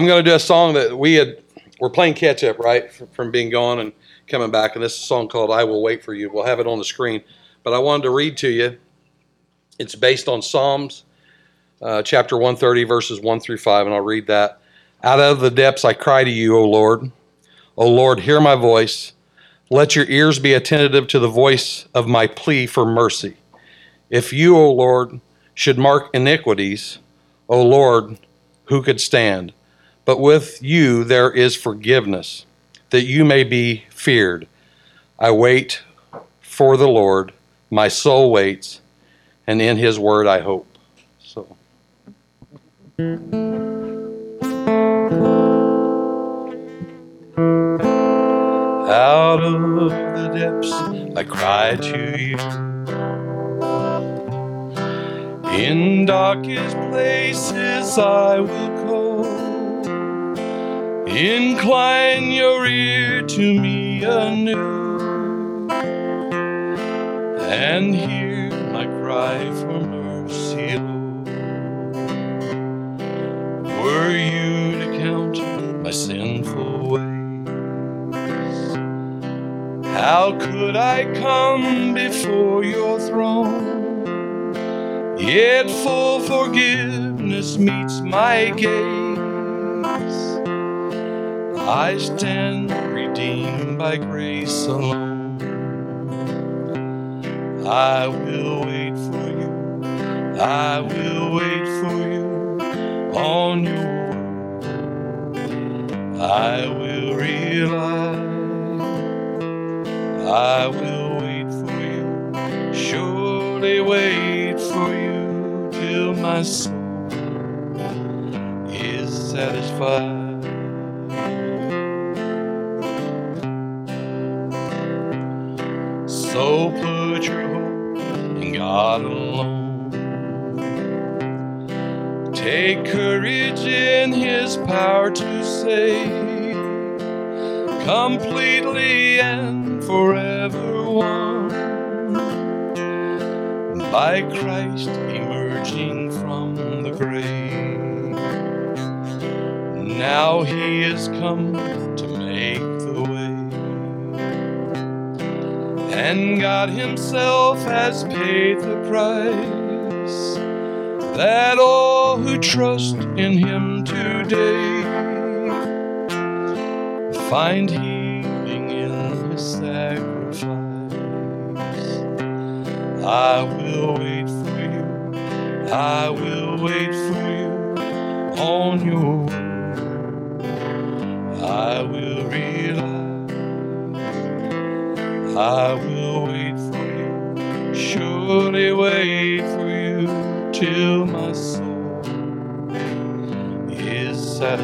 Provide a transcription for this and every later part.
I'm going to do a song that we had, we're playing catch up, right, from being gone and coming back. And this is a song called I Will Wait for You. We'll have it on the screen. But I wanted to read to you. It's based on Psalms uh, chapter 130, verses 1 through 5, and I'll read that. Out of the depths I cry to you, O Lord. O Lord, hear my voice. Let your ears be attentive to the voice of my plea for mercy. If you, O Lord, should mark iniquities, O Lord, who could stand? But with you there is forgiveness, that you may be feared. I wait for the Lord, my soul waits, and in his word I hope. So. Out of the depths I cry to you. In darkest places I will go. Incline your ear to me anew and hear my cry for mercy, Lord. Were you to count my sinful ways? How could I come before your throne? Yet full forgiveness meets my gaze. I stand redeemed by grace alone. I will wait for you. I will wait for you on your word. I will rely. I will wait for you, surely wait for you till my soul is satisfied. God alone. Take courage in His power to save completely and forever one by Christ emerging from the grave. Now he has come and God Himself has paid the price that all who trust in Him today find healing in his sacrifice. I will wait for you, I will wait for you on your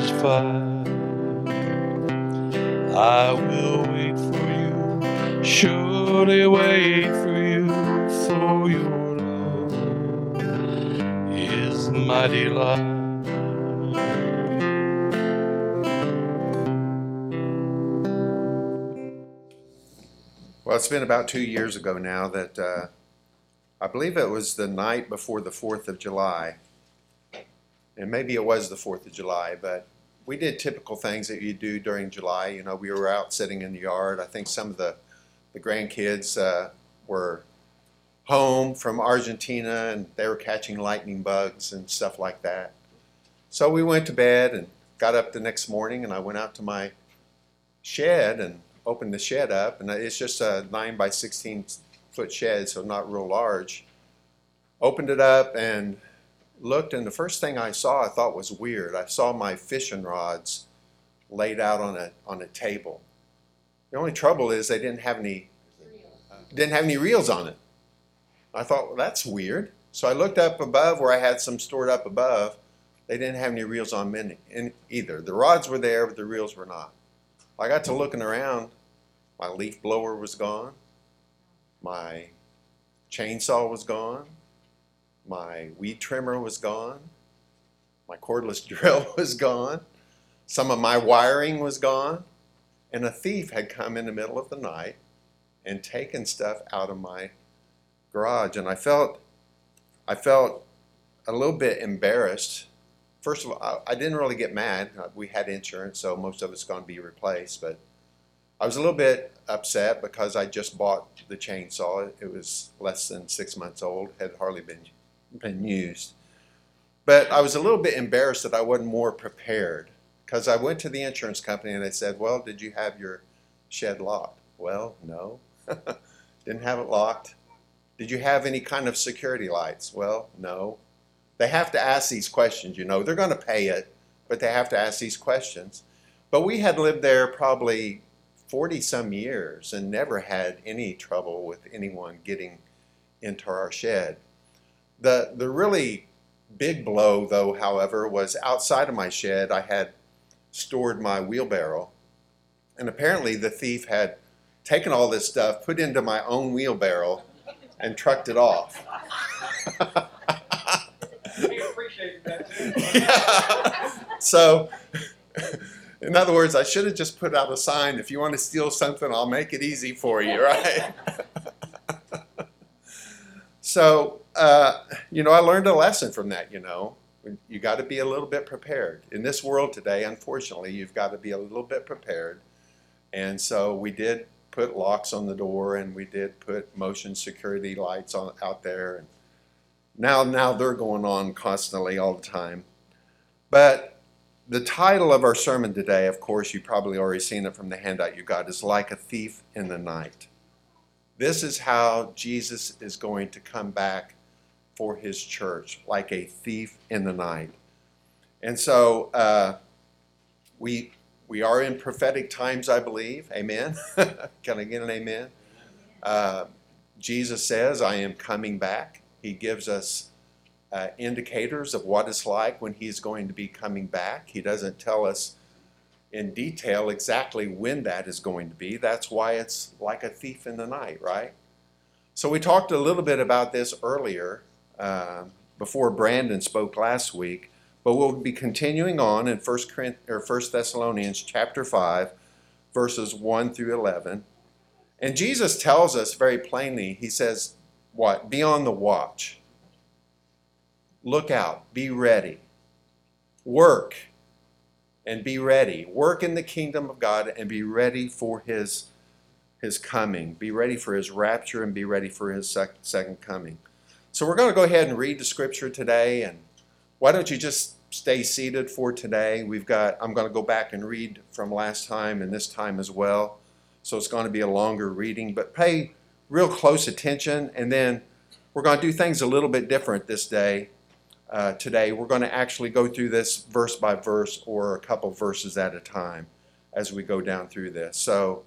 is satisfied. I will wait for you, surely wait for you, for your love is my delight. Well, it's been about two years ago now that uh, I believe it was the night before the 4th of July. And maybe it was the 4th of July, but we did typical things that you do during July. You know, we were out sitting in the yard. I think some of the, the grandkids uh, were home from Argentina and they were catching lightning bugs and stuff like that. So we went to bed and got up the next morning and I went out to my shed and opened the shed up. And it's just a 9 by 16 foot shed, so not real large. Opened it up and looked, and the first thing I saw I thought was weird. I saw my fishing rods laid out on a on a table. The only trouble is they didn't have any didn't have any reels on it. I thought well, that's weird. So I looked up above where I had some stored up above. They didn't have any reels on many, in either. The rods were there, but the reels were not. I got to looking around. My leaf blower was gone. My chainsaw was gone. My weed trimmer was gone. My cordless drill was gone. Some of my wiring was gone. And a thief had come in the middle of the night and taken stuff out of my garage. And I felt, I felt a little bit embarrassed first of all, I, I didn't really get mad. Uh, We had insurance, so most of it's going to be replaced. But I was a little bit upset because I just bought the chainsaw. It was less than six months old, had hardly been been used. But I was a little bit embarrassed that I wasn't more prepared because I went to the insurance company and they said, "Well, did you have your shed locked?" Well, no, didn't have it locked. Did you have any kind of security lights? Well, no. They have to ask these questions, you know. They're going to pay it, but they have to ask these questions. But we had lived there probably 40 some years and never had any trouble with anyone getting into our shed. The, the really big blow, though, however, was outside of my shed, I had stored my wheelbarrow. And apparently, the thief had taken all this stuff, put into my own wheelbarrow, and trucked it off. We appreciate that too. Yeah. So, in other words, I should have just put out a sign if you want to steal something, I'll make it easy for you, right? so, uh, you know, I learned a lesson from that, you know. You got to be a little bit prepared. In this world today, unfortunately, you've got to be a little bit prepared. And so we did put locks on the door and we did put motion security lights on out there and now now they're going on constantly all the time. But the title of our sermon today, of course, you've probably already seen it from the handout you got, is like a thief in the night. This is how Jesus is going to come back for his church, like a thief in the night. And so uh, we we are in prophetic times, I believe. Amen. Can I get an amen? Uh, Jesus says, "I am coming back." He gives us uh, indicators of what it's like when he's going to be coming back. He doesn't tell us in detail exactly when that is going to be. That's why it's like a thief in the night, right? So we talked a little bit about this earlier uh, before Brandon spoke last week, but we'll be continuing on in 1 or 1 Thessalonians chapter 5, verses 1 through 11. And Jesus tells us very plainly, he says, what? Be on the watch. Look out. Be ready. Work and be ready. Work in the kingdom of God and be ready for his, his coming. Be ready for his rapture and be ready for his sec- second coming. So we're going to go ahead and read the scripture today. And why don't you just stay seated for today? We've got, I'm going to go back and read from last time and this time as well. So it's going to be a longer reading, but pay real close attention. And then we're going to do things a little bit different this day. Uh, today, we're going to actually go through this verse by verse or a couple verses at a time as we go down through this. So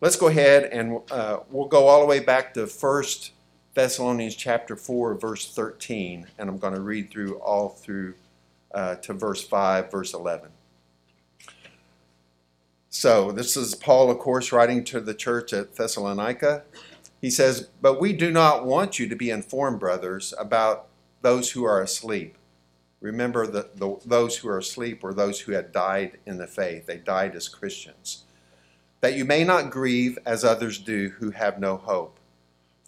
let's go ahead and uh, we'll go all the way back to 1 Thessalonians chapter 4, verse 13. And I'm going to read through all through uh, to verse 5, verse 11. So this is Paul, of course, writing to the church at Thessalonica. He says, But we do not want you to be informed, brothers, about those who are asleep. Remember, the, the, those who are asleep were those who had died in the faith. They died as Christians. That you may not grieve as others do who have no hope.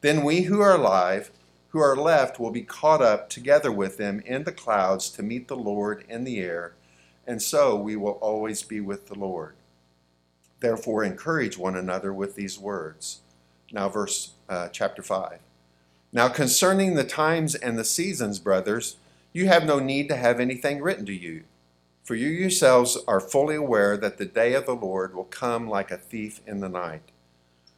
Then we who are alive, who are left, will be caught up together with them in the clouds to meet the Lord in the air, and so we will always be with the Lord. Therefore, encourage one another with these words. Now, verse uh, chapter 5. Now, concerning the times and the seasons, brothers, you have no need to have anything written to you, for you yourselves are fully aware that the day of the Lord will come like a thief in the night.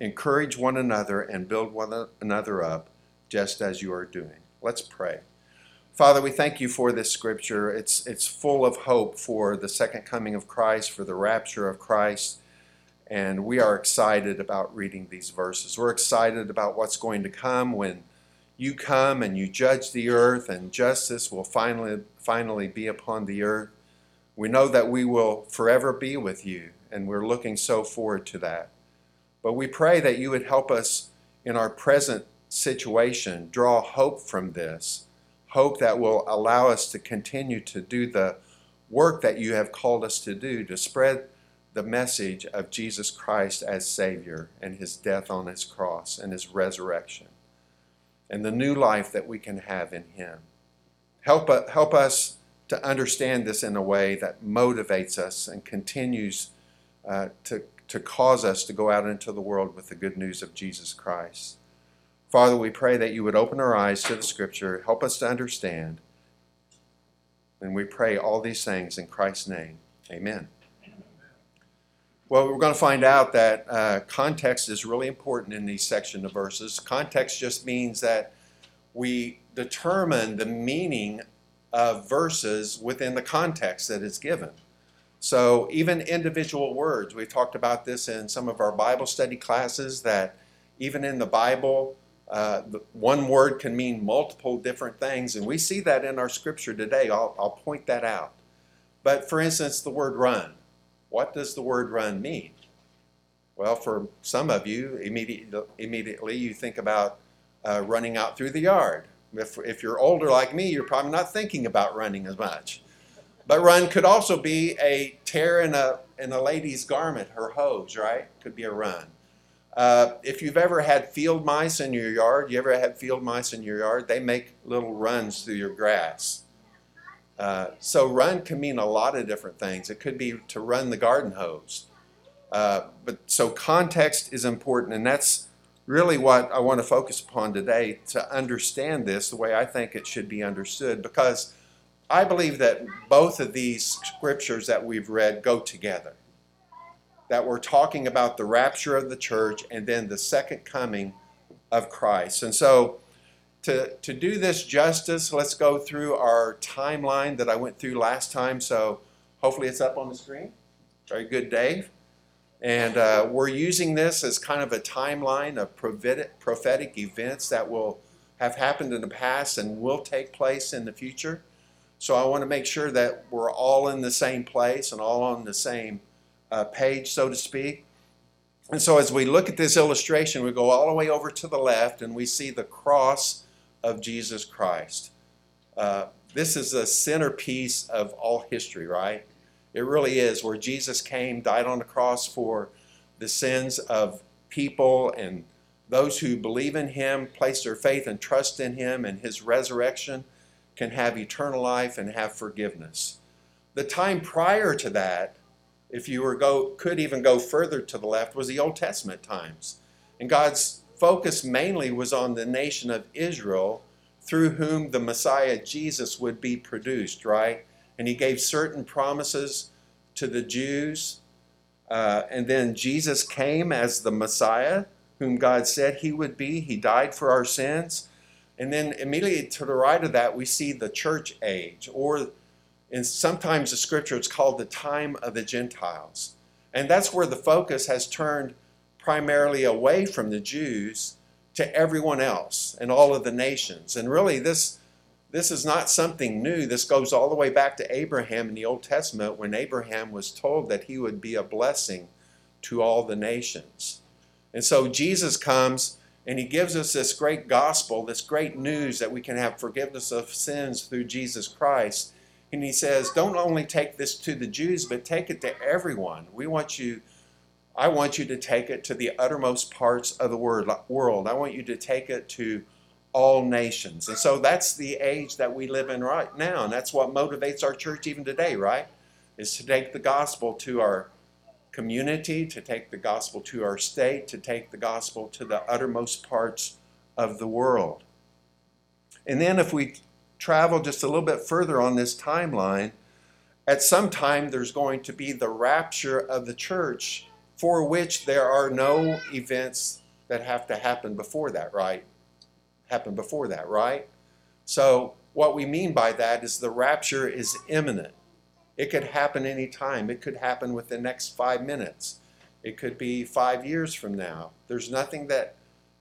encourage one another and build one another up, just as you are doing. Let's pray. Father, we thank you for this scripture. It's, it's full of hope for the second coming of Christ, for the rapture of Christ. And we are excited about reading these verses. We're excited about what's going to come when you come and you judge the earth and justice will finally, finally be upon the earth. We know that we will forever be with you, and we're looking so forward to that. But we pray that you would help us in our present situation draw hope from this, hope that will allow us to continue to do the work that you have called us to do, to spread the message of Jesus Christ as Savior and his death on his cross and his resurrection and the new life that we can have in him. Help, help us to understand this in a way that motivates us and continues uh, to to cause us to go out into the world with the good news of Jesus Christ. Father, we pray that you would open our eyes to the Scripture, help us to understand. And we pray all these things in Christ's name. Amen. Well, we're going to find out that uh, context is really important in these section of verses. Context just means that we determine the meaning of verses within the context that is given. So even individual words, we've talked about this in some of our Bible study classes, that even in the Bible, uh, one word can mean multiple different things, and we see that in our scripture today. I'll, I'll point that out. But for instance, the word run. What does the word run mean? Well, for some of you, immediately, immediately you think about uh, running out through the yard. If, if you're older like me, you're probably not thinking about running as much. But run could also be a tear in a, in a lady's garment, her hose, right? Could be a run. Uh, if you've ever had field mice in your yard, you ever had field mice in your yard? They make little runs through your grass. Uh, so run can mean a lot of different things. It could be to run the garden hose. Uh, but so context is important, and that's really what I want to focus upon today to understand this the way I think it should be understood because I believe that both of these scriptures that we've read go together. That we're talking about the rapture of the church and then the second coming of Christ. And so, to, to do this justice, let's go through our timeline that I went through last time. So, hopefully, it's up on the screen. Very good, Dave. And uh, we're using this as kind of a timeline of prophetic events that will have happened in the past and will take place in the future. So I want to make sure that we're all in the same place and all on the same uh, page, so to speak. And so as we look at this illustration, we go all the way over to the left and we see the cross of Jesus Christ. Uh, this is the centerpiece of all history, right? It really is, where Jesus came, died on the cross for the sins of people and those who believe in him, place their faith and trust in him and his resurrection can have eternal life and have forgiveness. The time prior to that, if you were go could even go further to the left, was the Old Testament times. And God's focus mainly was on the nation of Israel through whom the Messiah Jesus would be produced, right? And he gave certain promises to the Jews. Uh, and then Jesus came as the Messiah, whom God said he would be. He died for our sins. And then immediately to the right of that, we see the church age, or sometimes the scripture it's called the time of the Gentiles. And that's where the focus has turned primarily away from the Jews to everyone else and all of the nations. And really, this, this is not something new. This goes all the way back to Abraham in the Old Testament when Abraham was told that he would be a blessing to all the nations. And so Jesus comes and he gives us this great gospel, this great news that we can have forgiveness of sins through Jesus Christ. And he says, Don't only take this to the Jews, but take it to everyone. We want you, I want you to take it to the uttermost parts of the world. I want you to take it to all nations. And so that's the age that we live in right now. And that's what motivates our church even today, right? Is to take the gospel to our community, to take the gospel to our state, to take the gospel to the uttermost parts of the world. And then if we travel just a little bit further on this timeline, at some time there's going to be the rapture of the church for which there are no events that have to happen before that, right? Happen before that, right? So what we mean by that is the rapture is imminent. It could happen anytime. It could happen within the next five minutes. It could be five years from now. There's nothing that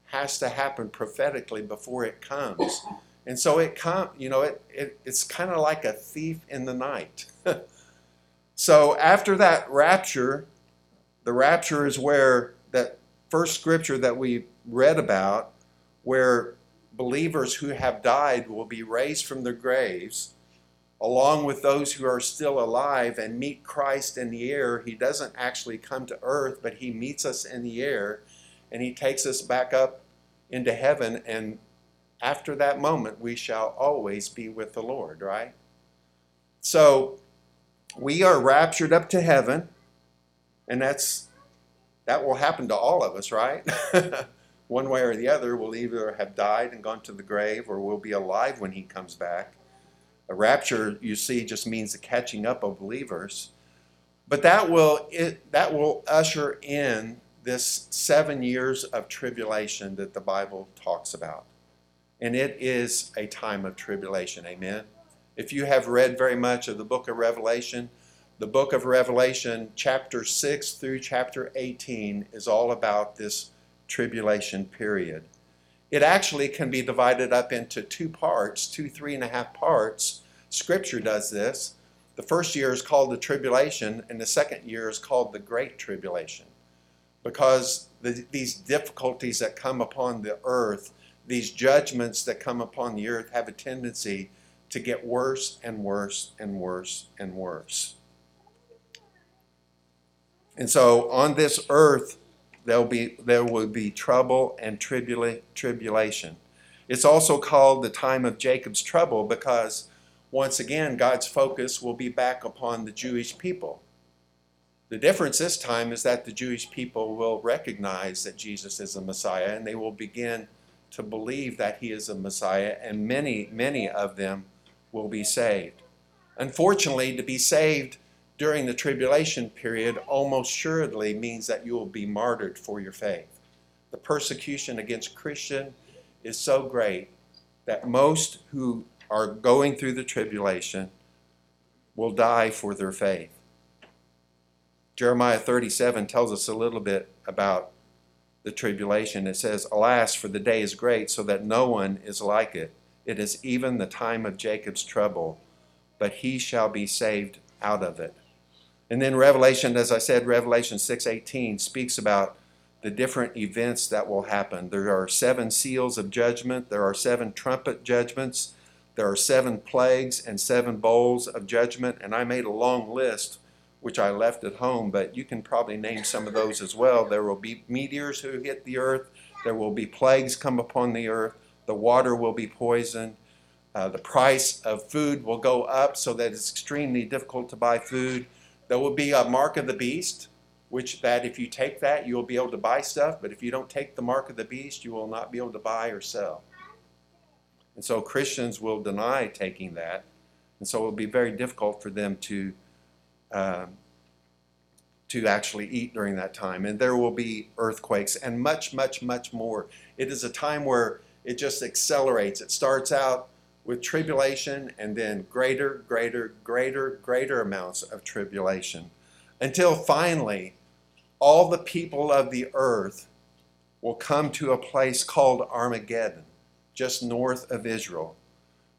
has to happen prophetically before it comes. And so it come, you know, it, it it's kind of like a thief in the night. so after that rapture, the rapture is where that first scripture that we read about, where believers who have died will be raised from their graves, along with those who are still alive and meet Christ in the air. He doesn't actually come to earth, but he meets us in the air and he takes us back up into heaven and after that moment, we shall always be with the Lord, right? So we are raptured up to heaven, and that's that will happen to all of us, right? One way or the other, we'll either have died and gone to the grave, or we'll be alive when He comes back. A rapture, you see, just means the catching up of believers, but that will it, that will usher in this seven years of tribulation that the Bible talks about and it is a time of tribulation. Amen. If you have read very much of the book of Revelation, the book of Revelation, chapter 6 through chapter 18, is all about this tribulation period. It actually can be divided up into two parts, two three and a half parts. Scripture does this. The first year is called the tribulation, and the second year is called the great tribulation. Because the, these difficulties that come upon the earth these judgments that come upon the earth have a tendency to get worse and worse and worse and worse. And so on this earth, there'll be, there will be trouble and tribula- tribulation. It's also called the time of Jacob's trouble because, once again, God's focus will be back upon the Jewish people. The difference this time is that the Jewish people will recognize that Jesus is the Messiah and they will begin to believe that he is a Messiah, and many, many of them will be saved. Unfortunately, to be saved during the tribulation period almost assuredly means that you will be martyred for your faith. The persecution against Christian is so great that most who are going through the tribulation will die for their faith. Jeremiah 37 tells us a little bit about the tribulation. It says, Alas, for the day is great, so that no one is like it. It is even the time of Jacob's trouble, but he shall be saved out of it. And then Revelation, as I said, Revelation 6:18 speaks about the different events that will happen. There are seven seals of judgment, there are seven trumpet judgments, there are seven plagues and seven bowls of judgment, and I made a long list which I left at home, but you can probably name some of those as well. There will be meteors who hit the earth, there will be plagues come upon the earth, the water will be poisoned, uh, the price of food will go up so that it's extremely difficult to buy food. There will be a mark of the beast, which that if you take that, you'll be able to buy stuff, but if you don't take the mark of the beast, you will not be able to buy or sell. And so Christians will deny taking that. And so it will be very difficult for them to um, to actually eat during that time. And there will be earthquakes and much, much, much more. It is a time where it just accelerates. It starts out with tribulation and then greater, greater, greater, greater amounts of tribulation until finally all the people of the earth will come to a place called Armageddon, just north of Israel.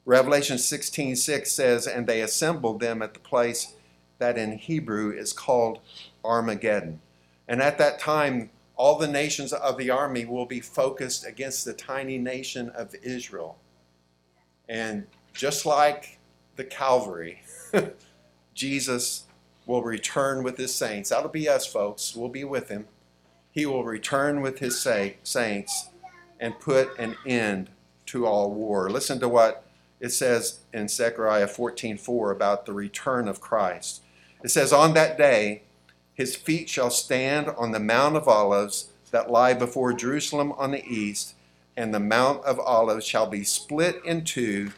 Revelation 16:6 says, "And they assembled them at the place that in Hebrew is called Armageddon. And at that time, all the nations of the army will be focused against the tiny nation of Israel. And just like the Calvary, Jesus will return with his saints. That'll be us, folks. We'll be with him. He will return with his saints and put an end to all war. Listen to what it says in Zechariah 14:4 about the return of Christ. It says, On that day, his feet shall stand on the Mount of Olives that lie before Jerusalem on the east, and the Mount of Olives shall be split in two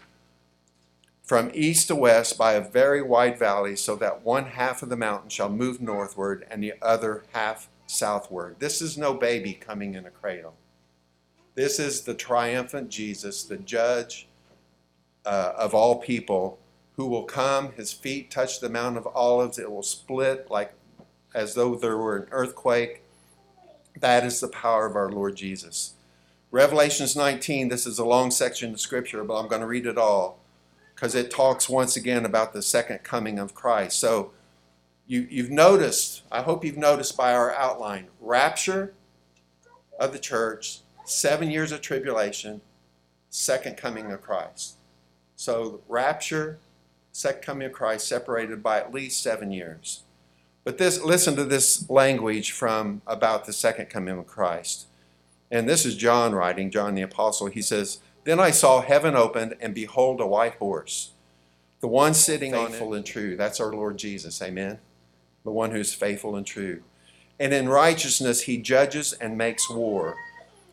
from east to west by a very wide valley, so that one half of the mountain shall move northward and the other half southward. This is no baby coming in a cradle. This is the triumphant Jesus, the judge uh, of all people, who will come. His feet touch the Mount of Olives. It will split like as though there were an earthquake. That is the power of our Lord Jesus. Revelations 19, this is a long section of scripture, but I'm going to read it all because it talks once again about the second coming of Christ. So you, you've noticed, I hope you've noticed by our outline, rapture of the church, seven years of tribulation, second coming of Christ. So rapture, second coming of Christ, separated by at least seven years. But this, listen to this language from about the second coming of Christ. And this is John writing, John the Apostle. He says, then I saw heaven opened, and behold, a white horse. The one sitting faithful on faithful and true. That's our Lord Jesus. Amen. The one who's faithful and true. And in righteousness he judges and makes war.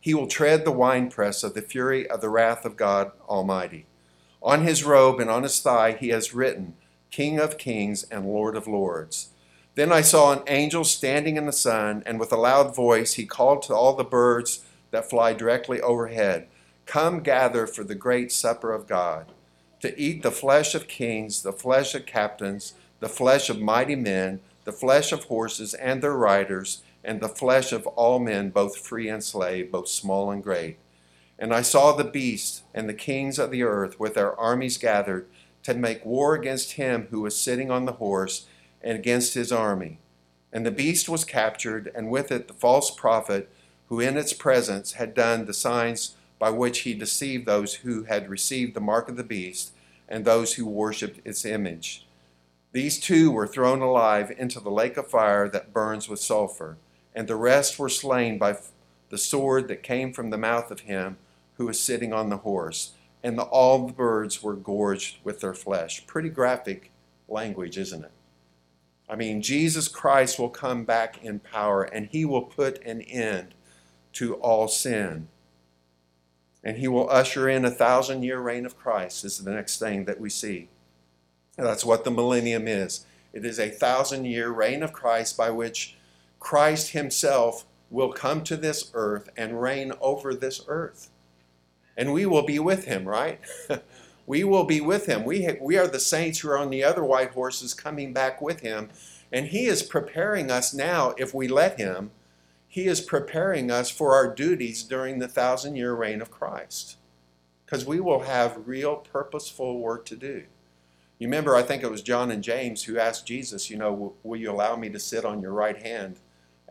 He will tread the winepress of the fury of the wrath of God Almighty. On his robe and on his thigh he has written, King of kings and Lord of lords. Then I saw an angel standing in the sun, and with a loud voice he called to all the birds that fly directly overhead Come gather for the great supper of God, to eat the flesh of kings, the flesh of captains, the flesh of mighty men, the flesh of horses and their riders, and the flesh of all men, both free and slave, both small and great. And I saw the beast and the kings of the earth with their armies gathered to make war against him who was sitting on the horse and against his army. And the beast was captured, and with it the false prophet who in its presence had done the signs by which he deceived those who had received the mark of the beast and those who worshipped its image. These two were thrown alive into the lake of fire that burns with sulfur, and the rest were slain by the sword that came from the mouth of him who was sitting on the horse, and the, all the birds were gorged with their flesh. Pretty graphic language, isn't it? I mean, Jesus Christ will come back in power, and he will put an end to all sin and he will usher in a thousand year reign of Christ, is the next thing that we see. And that's what the millennium is. It is a thousand year reign of Christ by which Christ himself will come to this earth and reign over this earth. And we will be with him, right? we will be with him. We, ha- we are the saints who are on the other white horses coming back with him. And he is preparing us now, if we let him, he is preparing us for our duties during the thousand year reign of Christ. Because we will have real purposeful work to do. You remember, I think it was John and James who asked Jesus, you know, will you allow me to sit on your right hand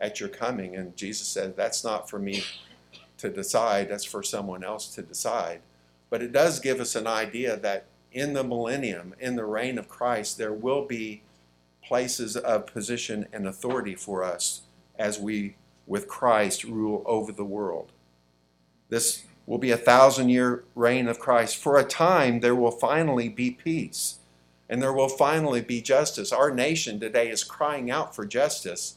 at your coming? And Jesus said, that's not for me to decide, that's for someone else to decide. But it does give us an idea that in the millennium, in the reign of Christ, there will be places of position and authority for us as we with Christ rule over the world. This will be a thousand year reign of Christ. For a time, there will finally be peace and there will finally be justice. Our nation today is crying out for justice,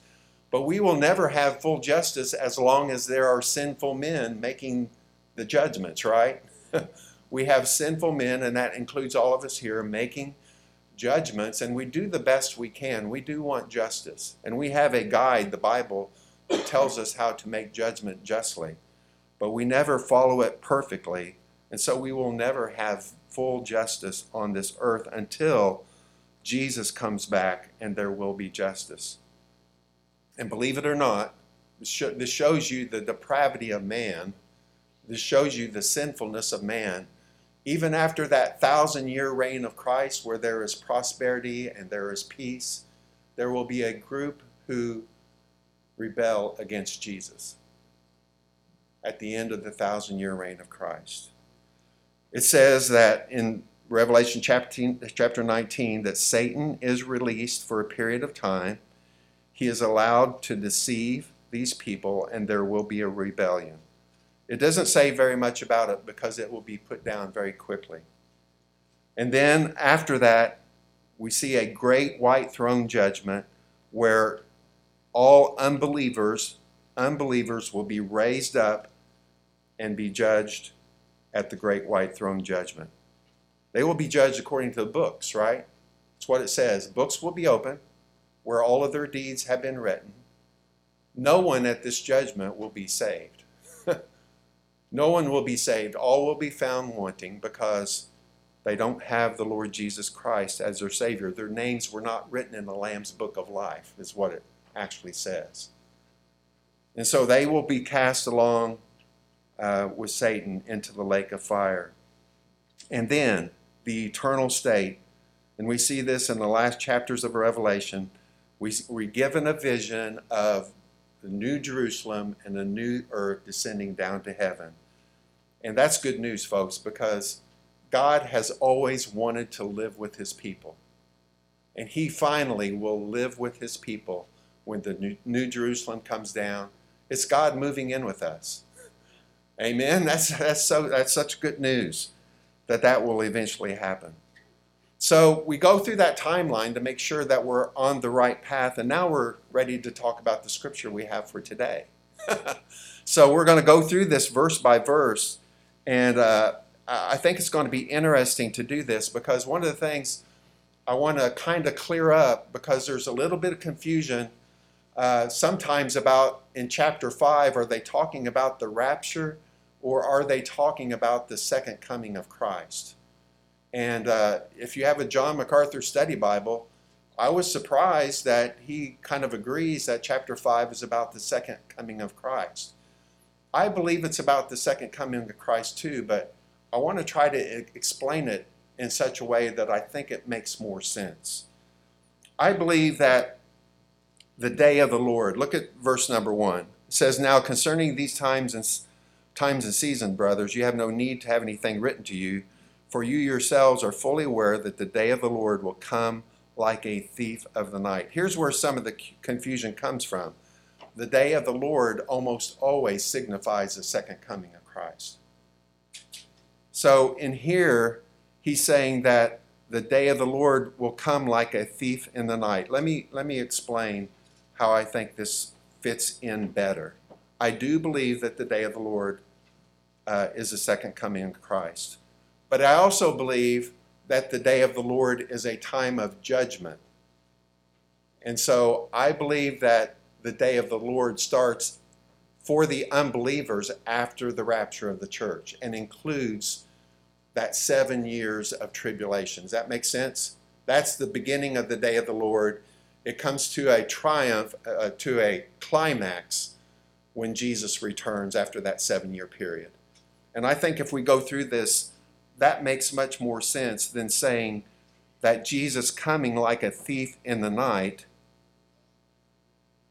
but we will never have full justice as long as there are sinful men making the judgments, right? we have sinful men, and that includes all of us here, making judgments, and we do the best we can. We do want justice. And we have a guide, the Bible it tells us how to make judgment justly, but we never follow it perfectly, and so we will never have full justice on this earth until Jesus comes back and there will be justice. And believe it or not, this shows you the depravity of man. This shows you the sinfulness of man. Even after that thousand year reign of Christ, where there is prosperity and there is peace, there will be a group who rebel against Jesus at the end of the thousand year reign of Christ. It says that in Revelation chapter, chapter 19 that Satan is released for a period of time. He is allowed to deceive these people, and there will be a rebellion. It doesn't say very much about it because it will be put down very quickly. And then after that, we see a great white throne judgment where all unbelievers unbelievers will be raised up and be judged at the great white throne judgment. They will be judged according to the books, right? That's what it says. Books will be open where all of their deeds have been written. No one at this judgment will be saved. no one will be saved. All will be found wanting because they don't have the Lord Jesus Christ as their Savior. Their names were not written in the Lamb's book of life, is what it actually says. And so they will be cast along uh, with Satan into the lake of fire. And then the eternal state, and we see this in the last chapters of Revelation, we, we're given a vision of the new Jerusalem and the new earth descending down to heaven. And that's good news, folks, because God has always wanted to live with his people. And he finally will live with his people when the new, new Jerusalem comes down. It's God moving in with us. Amen. That's, that's, so, that's such good news that that will eventually happen. So we go through that timeline to make sure that we're on the right path, and now we're ready to talk about the scripture we have for today. so we're going to go through this verse by verse, and uh, I think it's going to be interesting to do this because one of the things I want to kind of clear up because there's a little bit of confusion uh, sometimes about in chapter 5 are they talking about the rapture or are they talking about the second coming of Christ? And uh, if you have a John MacArthur study Bible, I was surprised that he kind of agrees that chapter 5 is about the second coming of Christ. I believe it's about the second coming of Christ too, but I want to try to explain it in such a way that I think it makes more sense. I believe that the day of the Lord, look at verse number 1. It says, Now concerning these times and times and seasons, brothers, you have no need to have anything written to you, for you yourselves are fully aware that the day of the Lord will come like a thief of the night. Here's where some of the confusion comes from. The day of the Lord almost always signifies the second coming of Christ. So in here, he's saying that the day of the Lord will come like a thief in the night. Let me, let me explain how I think this fits in better. I do believe that the day of the Lord uh, is the second coming of Christ. But I also believe that the day of the Lord is a time of judgment. And so I believe that the day of the Lord starts for the unbelievers after the rapture of the church and includes that seven years of tribulation. Does that make sense? That's the beginning of the day of the Lord. It comes to a triumph, uh, to a climax when Jesus returns after that seven year period. And I think if we go through this, that makes much more sense than saying that Jesus coming like a thief in the night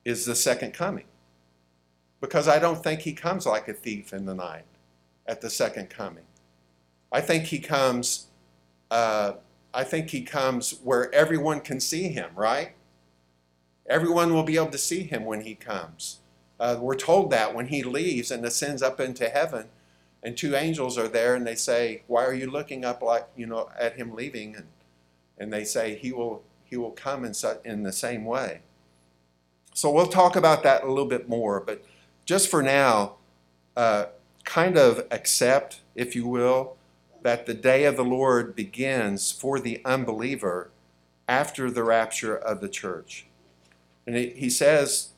is the second coming. Because I don't think he comes like a thief in the night at the second coming. I think he comes. Uh, I think he comes where everyone can see him, right? Everyone will be able to see him when he comes. Uh, we're told that when he leaves and ascends up into heaven, and two angels are there, and they say, "Why are you looking up like you know at him leaving?" And and they say, "He will he will come in such, in the same way." So we'll talk about that a little bit more, but just for now, uh, kind of accept, if you will, that the day of the Lord begins for the unbeliever after the rapture of the church. And he says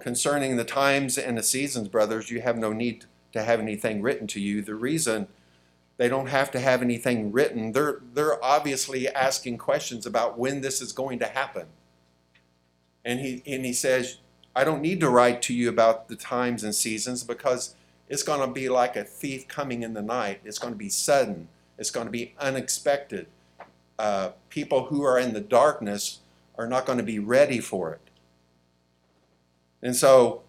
Concerning the times and the seasons, brothers, you have no need to have anything written to you. The reason They don't have to have anything written. They're, they're obviously asking questions about when this is going to happen. And he, and he says, I don't need to write to you about the times and seasons because it's going to be like a thief coming in the night. It's going to be sudden, it's going to be unexpected. Uh, people who are in the darkness are not going to be ready for it. And so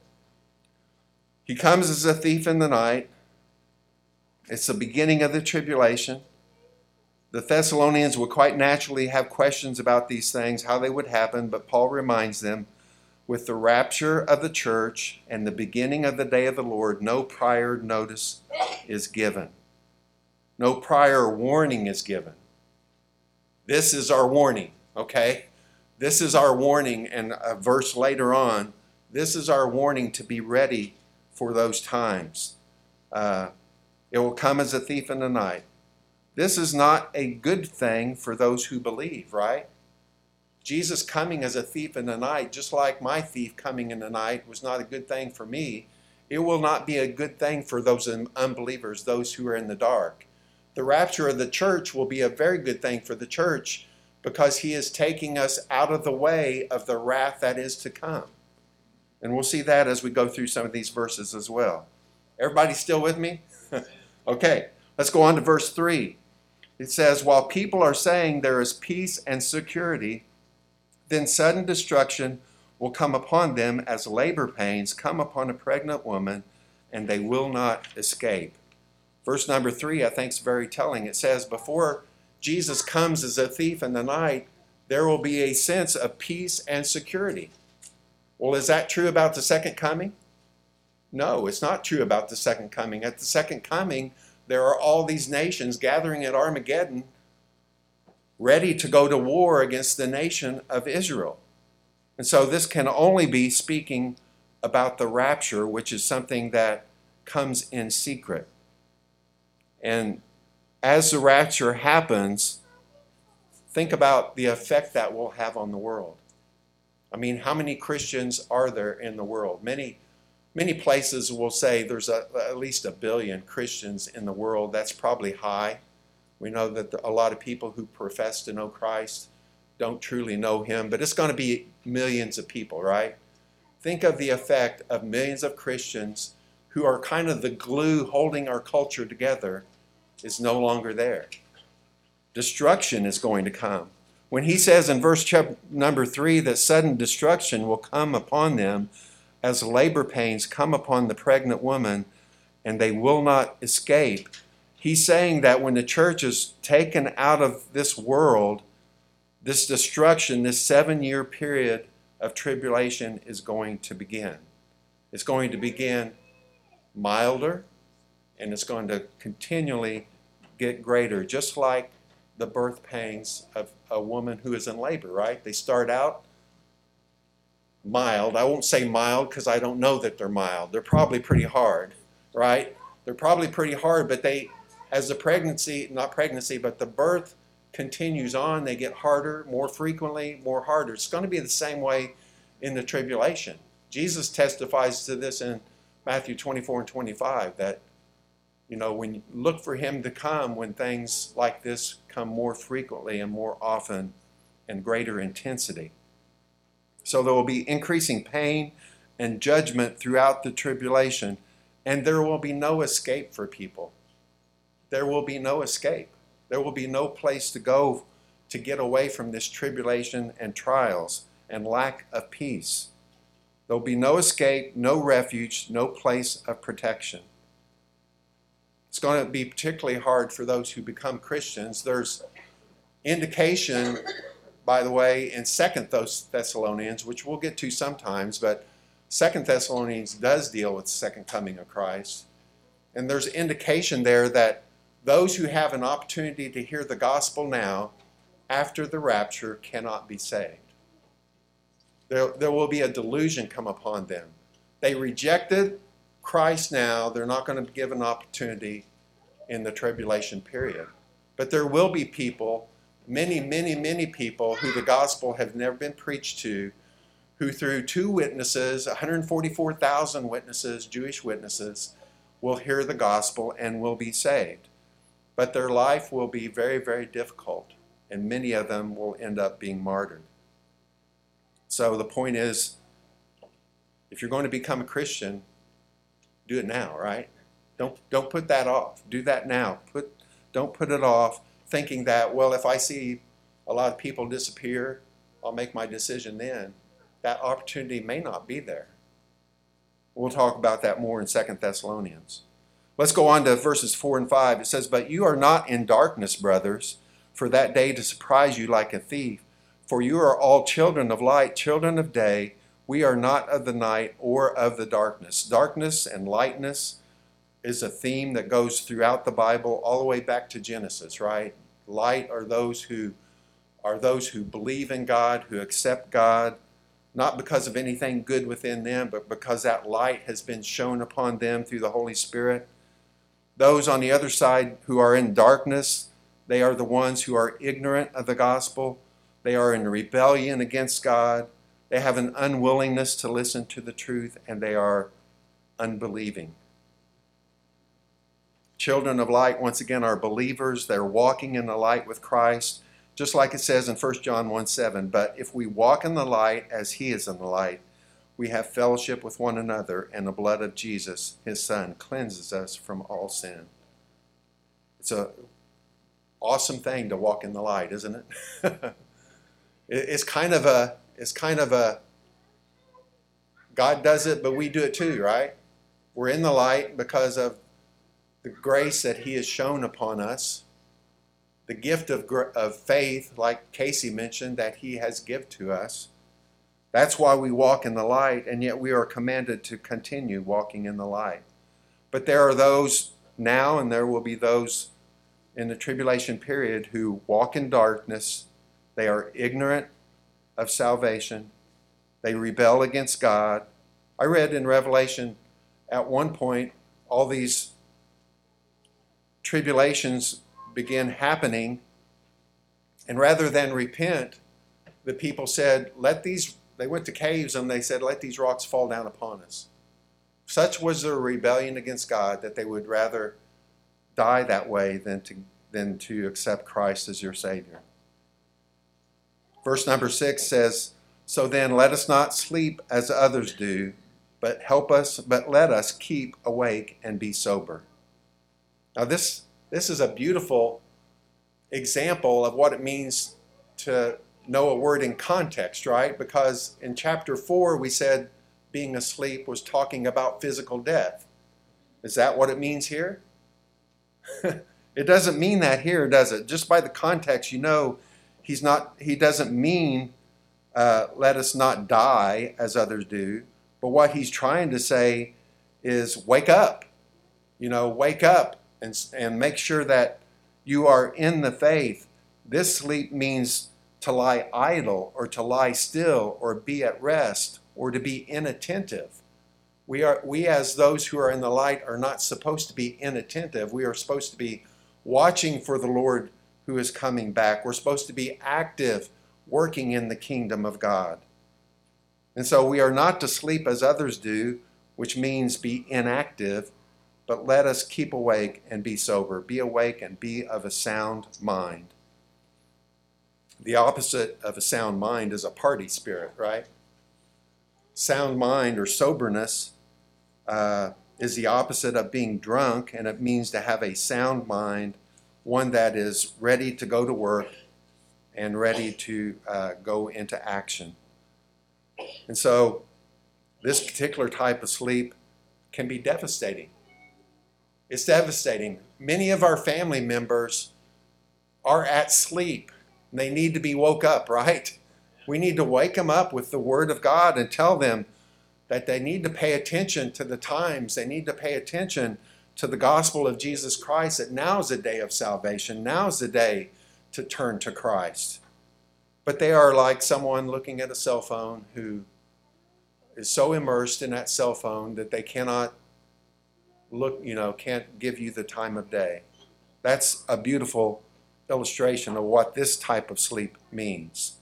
he comes as a thief in the night. It's the beginning of the tribulation. The Thessalonians would quite naturally have questions about these things, how they would happen, but Paul reminds them with the rapture of the church and the beginning of the day of the Lord, no prior notice is given. No prior warning is given. This is our warning, okay? This is our warning, and a verse later on, this is our warning to be ready for those times. Uh, it will come as a thief in the night. This is not a good thing for those who believe, right? Jesus coming as a thief in the night, just like my thief coming in the night, was not a good thing for me. It will not be a good thing for those unbelievers, those who are in the dark. The rapture of the church will be a very good thing for the church because he is taking us out of the way of the wrath that is to come. And we'll see that as we go through some of these verses as well. Everybody still with me? okay, let's go on to verse 3. It says, While people are saying there is peace and security, then sudden destruction will come upon them as labor pains come upon a pregnant woman, and they will not escape. Verse number three, I think, is very telling. It says, Before Jesus comes as a thief in the night, there will be a sense of peace and security. Well, is that true about the second coming? No, it's not true about the second coming. At the second coming, there are all these nations gathering at Armageddon ready to go to war against the nation of Israel. And so this can only be speaking about the rapture, which is something that comes in secret. And as the rapture happens, think about the effect that will have on the world. I mean, how many Christians are there in the world? Many, many places will say there's a, at least a billion Christians in the world. That's probably high. We know that a lot of people who profess to know Christ don't truly know Him, but it's going to be millions of people, right? Think of the effect of millions of Christians who are kind of the glue holding our culture together is no longer there. Destruction is going to come. When he says in verse chapter number three that sudden destruction will come upon them as labor pains come upon the pregnant woman and they will not escape, he's saying that when the church is taken out of this world, this destruction, this seven year period of tribulation is going to begin. It's going to begin milder and it's going to continually get greater, just like the birth pains of a woman who is in labor, right? They start out mild. I won't say mild because I don't know that they're mild. They're probably pretty hard, right? They're probably pretty hard, but they, as the pregnancy, not pregnancy, but the birth continues on, they get harder more frequently, more harder. It's going to be the same way in the tribulation. Jesus testifies to this in Matthew 24 and 25 that you know, when you look for him to come when things like this come more frequently and more often and greater intensity. So there will be increasing pain and judgment throughout the tribulation, and there will be no escape for people. There will be no escape. There will be no place to go to get away from this tribulation and trials and lack of peace. There will be no escape, no refuge, no place of protection. It's going to be particularly hard for those who become Christians. There's indication, by the way, in Second Thessalonians, which we'll get to sometimes, but Second Thessalonians does deal with the second coming of Christ. And there's indication there that those who have an opportunity to hear the gospel now, after the rapture, cannot be saved. There, there will be a delusion come upon them. They rejected Christ now, they're not going to give an opportunity in the tribulation period. But there will be people, many, many, many people who the gospel have never been preached to, who through two witnesses, 144,000 witnesses, Jewish witnesses, will hear the gospel and will be saved. but their life will be very, very difficult, and many of them will end up being martyred. So the point is, if you're going to become a Christian, do it now, right? Don't don't put that off. Do that now. Put don't put it off thinking that well if I see a lot of people disappear, I'll make my decision then. That opportunity may not be there. We'll talk about that more in Second Thessalonians. Let's go on to verses 4 and 5. It says, But you are not in darkness, brothers, for that day to surprise you like a thief. For you are all children of light, children of day. We are not of the night or of the darkness. Darkness and lightness is a theme that goes throughout the Bible all the way back to Genesis, right? Light are those who are those who believe in God, who accept God, not because of anything good within them, but because that light has been shown upon them through the Holy Spirit. Those on the other side who are in darkness, they are the ones who are ignorant of the gospel. They are in rebellion against God. They have an unwillingness to listen to the truth, and they are unbelieving. Children of light, once again, are believers. They're walking in the light with Christ, just like it says in 1 John 1 7. But if we walk in the light as he is in the light, we have fellowship with one another, and the blood of Jesus, his Son, cleanses us from all sin. It's a awesome thing to walk in the light, isn't it? it's kind of a it's kind of a God does it, but we do it too, right? We're in the light because of the grace that He has shown upon us, the gift of, of faith, like Casey mentioned, that He has given to us. That's why we walk in the light, and yet we are commanded to continue walking in the light. But there are those now, and there will be those in the tribulation period who walk in darkness. They are ignorant of salvation. They rebel against God. I read in Revelation at one point all these tribulations begin happening, and rather than repent, the people said, Let these they went to caves and they said, Let these rocks fall down upon us. Such was their rebellion against God that they would rather die that way than to, than to accept Christ as your Savior. Verse number six says, So then let us not sleep as others do, but help us, but let us keep awake and be sober. Now this this is a beautiful example of what it means to know a word in context, right? Because in chapter 4, we said being asleep was talking about physical death. Is that what it means here? it doesn't mean that here, does it? Just by the context, you know he's not he doesn't mean uh, let us not die as others do. But what he's trying to say is wake up. You know, wake up and, and make sure that you are in the faith. This sleep means to lie idle or to lie still or be at rest or to be inattentive. We, are, we, as those who are in the light, are not supposed to be inattentive. We are supposed to be watching for the Lord who is coming back. We're supposed to be active, working in the kingdom of God. And so we are not to sleep as others do, which means be inactive, but let us keep awake and be sober. Be awake and be of a sound mind. The opposite of a sound mind is a party spirit, right? Sound mind or soberness uh, is the opposite of being drunk, and it means to have a sound mind, one that is ready to go to work and ready to uh, go into action. And so, this particular type of sleep can be devastating. It's devastating. Many of our family members are at sleep they need to be woke up, right? We need to wake them up with the Word of God and tell them that they need to pay attention to the times. They need to pay attention to the gospel of Jesus Christ, that now is the day of salvation. Now is the day to turn to Christ. But they are like someone looking at a cell phone who is so immersed in that cell phone that they cannot look, you know, can't give you the time of day. That's a beautiful illustration of what this type of sleep means.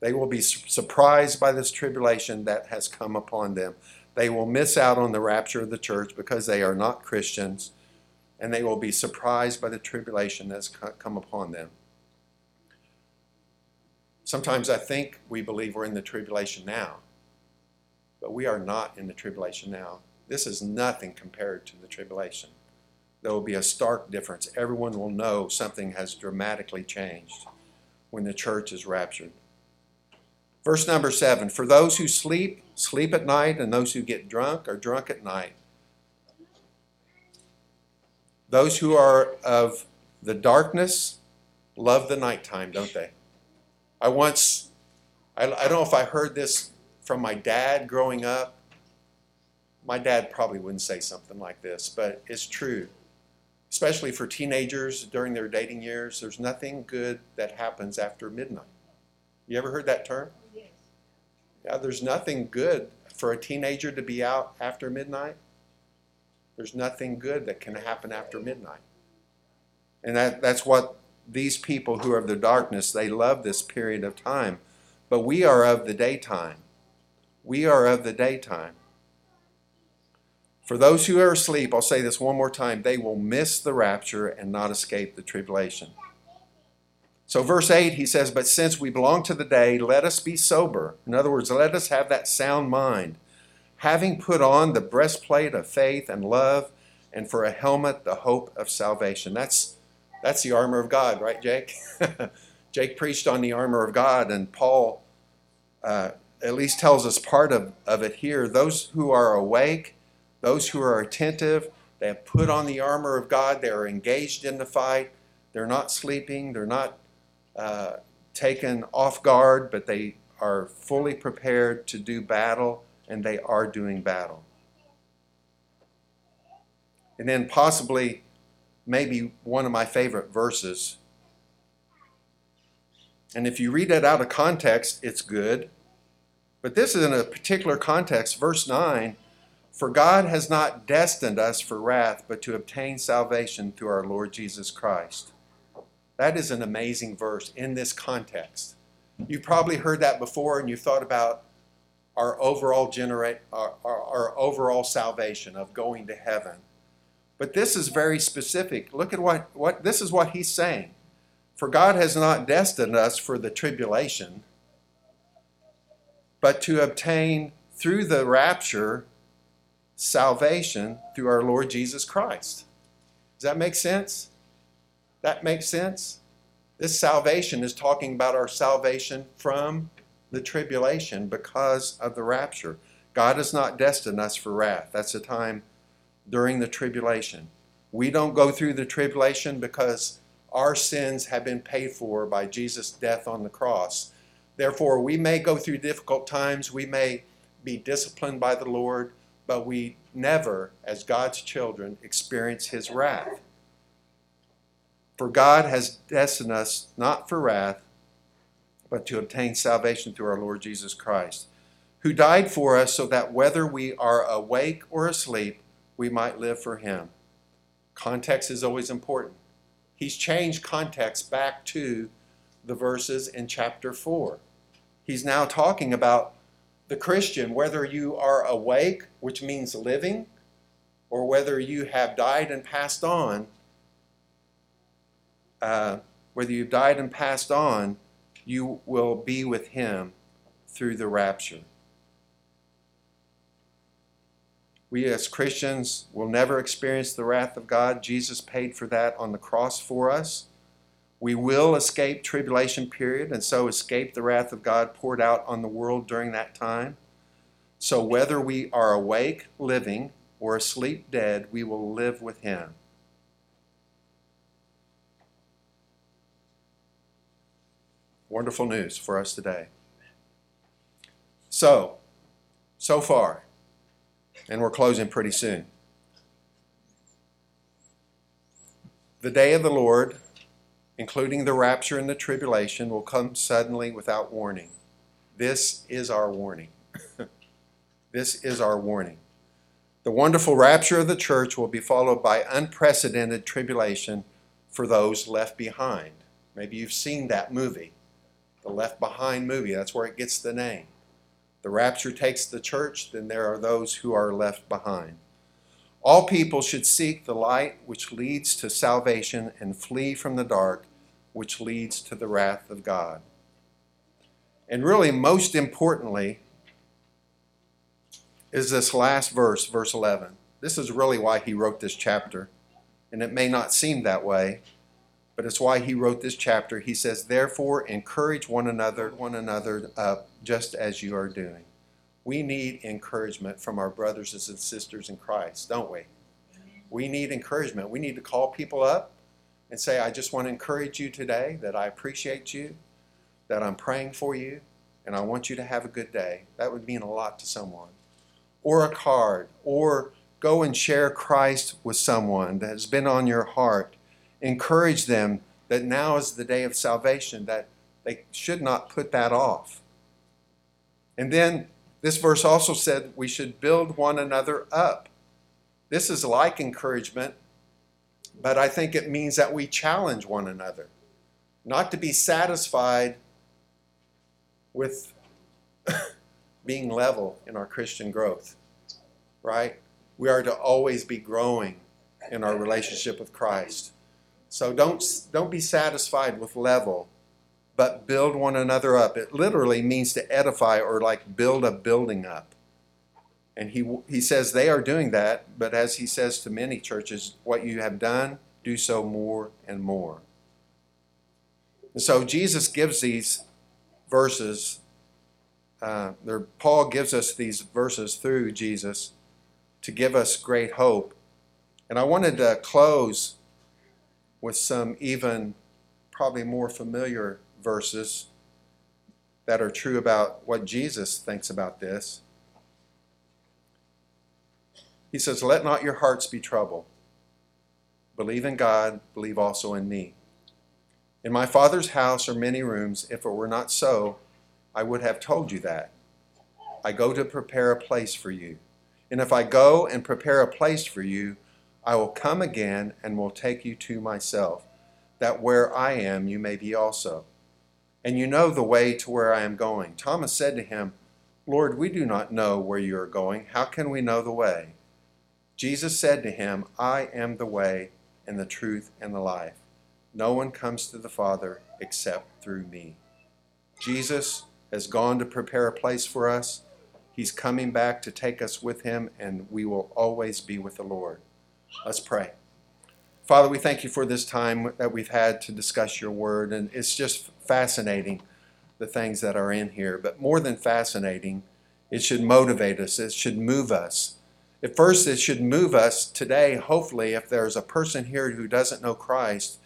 They will be surprised by this tribulation that has come upon them. They will miss out on the rapture of the church because they are not Christians. and they will be surprised by the tribulation that's come upon them. Sometimes I think we believe we're in the tribulation now, but we are not in the tribulation now. This is nothing compared to the tribulation. There will be a stark difference. Everyone will know something has dramatically changed when the church is raptured. Verse number seven For those who sleep, sleep at night, and those who get drunk are drunk at night. Those who are of the darkness love the nighttime, don't they? I once, I, I don't know if I heard this from my dad growing up. My dad probably wouldn't say something like this, but it's true. Especially for teenagers during their dating years, there's nothing good that happens after midnight. You ever heard that term? Yeah, there's nothing good for a teenager to be out after midnight. There's nothing good that can happen after midnight. And that, that's what these people who are of the darkness, they love this period of time. But we are of the daytime. We are of the daytime. For those who are asleep, I'll say this one more time, they will miss the rapture and not escape the tribulation. So, verse 8, he says, But since we belong to the day, let us be sober. In other words, let us have that sound mind, having put on the breastplate of faith and love, and for a helmet, the hope of salvation. That's, that's the armor of God, right, Jake? Jake preached on the armor of God, and Paul uh, at least tells us part of, of it here. Those who are awake, those who are attentive, they have put on the armor of God, they are engaged in the fight, they're not sleeping, they're not uh, taken off guard, but they are fully prepared to do battle, and they are doing battle. And then, possibly, maybe one of my favorite verses. And if you read it out of context, it's good. But this is in a particular context. Verse 9 For God has not destined us for wrath, but to obtain salvation through our Lord Jesus Christ. That is an amazing verse in this context. You've probably heard that before and you thought about our overall generate our, our, our, overall salvation of going to heaven. But this is very specific. Look at what, what this is what he's saying. For God has not destined us for the tribulation, but to obtain through the rapture salvation through our Lord Jesus Christ. Does that make sense? That makes sense? This salvation is talking about our salvation from the tribulation because of the rapture. God has not destined us for wrath. That's a time during the tribulation. We don't go through the tribulation because our sins have been paid for by Jesus' death on the cross. Therefore, we may go through difficult times, we may be disciplined by the Lord, but we never, as God's children, experience His wrath. For God has destined us not for wrath, but to obtain salvation through our Lord Jesus Christ, who died for us so that whether we are awake or asleep, we might live for Him. Context is always important. He's changed context back to the verses in chapter 4. He's now talking about the Christian, whether you are awake, which means living, or whether you have died and passed on, uh, whether you've died and passed on, you will be with him through the rapture. We as Christians will never experience the wrath of God. Jesus paid for that on the cross for us. We will escape tribulation period and so escape the wrath of God poured out on the world during that time. So whether we are awake, living, or asleep, dead, we will live with him. Wonderful news for us today. So, so far, and we're closing pretty soon. The day of the Lord, including the rapture and the tribulation, will come suddenly without warning. This is our warning. this is our warning. The wonderful rapture of the church will be followed by unprecedented tribulation for those left behind. Maybe you've seen that movie, the Left Behind movie. That's where it gets the name. The rapture takes the church, then there are those who are left behind. All people should seek the light which leads to salvation and flee from the dark which leads to the wrath of God. And really, most importantly, is this last verse, verse 11. This is really why he wrote this chapter. And it may not seem that way, but it's why he wrote this chapter. He says, Therefore, encourage one another, one another up, just as you are doing. We need encouragement from our brothers and sisters in Christ, don't we? We need encouragement. We need to call people up and say, I just want to encourage you today that I appreciate you, that I'm praying for you, and I want you to have a good day. That would mean a lot to someone. Or a card, or go and share Christ with someone that has been on your heart. Encourage them that now is the day of salvation, that they should not put that off. And then this verse also said we should build one another up. This is like encouragement, but I think it means that we challenge one another, not to be satisfied with being level in our Christian growth, right? We are to always be growing in our relationship with Christ. So don't, don't be satisfied with level, but build one another up. It literally means to edify or like build a building up. And he, he says they are doing that, but as he says to many churches, what you have done, do so more and more. And so Jesus gives these verses, uh, Paul gives us these verses through Jesus to give us great hope. And I wanted to close with some even probably more familiar verses that are true about what Jesus thinks about this. He says, Let not your hearts be troubled. Believe in God, believe also in me. In my Father's house are many rooms. If it were not so, I would have told you that. I go to prepare a place for you. And if I go and prepare a place for you, I will come again and will take you to myself, that where I am you may be also. And you know the way to where I am going. Thomas said to him, Lord, we do not know where you are going. How can we know the way? Jesus said to him, I am the way and the truth and the life. No one comes to the Father except through me. Jesus has gone to prepare a place for us. He's coming back to take us with him, and we will always be with the Lord. Let's pray. Father, we thank you for this time that we've had to discuss your word, and it's just fascinating the things that are in here. But more than fascinating, it should motivate us, it should move us at first, it should move us today, hopefully, if there's a person here who doesn't know Christ,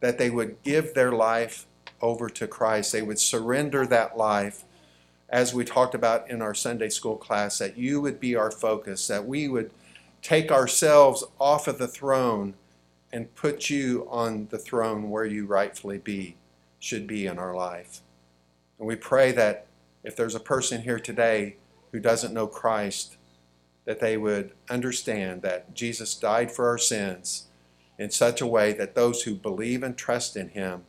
that they would give their life over to Christ. They would surrender that life, as we talked about in our Sunday school class, that you would be our focus, that we would take ourselves off of the throne and put you on the throne where you rightfully be, should be in our life. And we pray that if there's a person here today who doesn't know Christ, that they would understand that Jesus died for our sins in such a way that those who believe and trust in him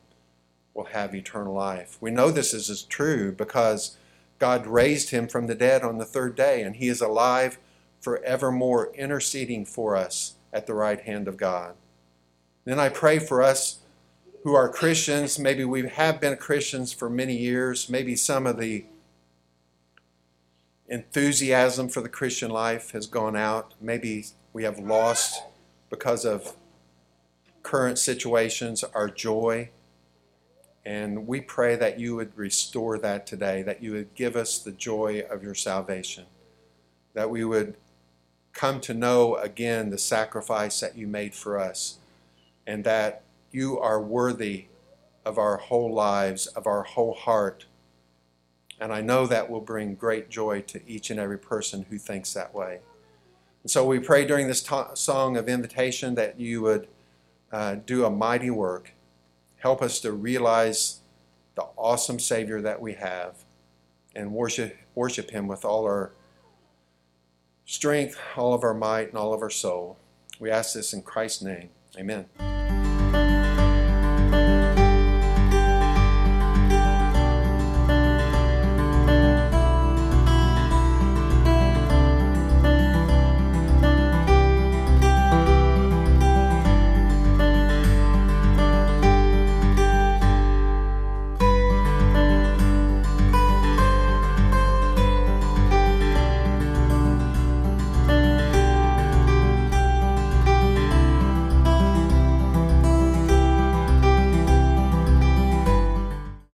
will have eternal life. We know this is true because God raised him from the dead on the third day, and he is alive forevermore, interceding for us at the right hand of God. Then I pray for us who are Christians. Maybe we have been Christians for many years. Maybe some of the enthusiasm for the Christian life has gone out. Maybe we have lost, because of current situations, our joy. And we pray that you would restore that today, that you would give us the joy of your salvation, that we would come to know again the sacrifice that you made for us, and that you are worthy of our whole lives, of our whole heart and I know that will bring great joy to each and every person who thinks that way. And so we pray during this ta- song of invitation that you would uh, do a mighty work. Help us to realize the awesome Savior that we have and worship, worship Him with all our strength, all of our might, and all of our soul. We ask this in Christ's name. Amen.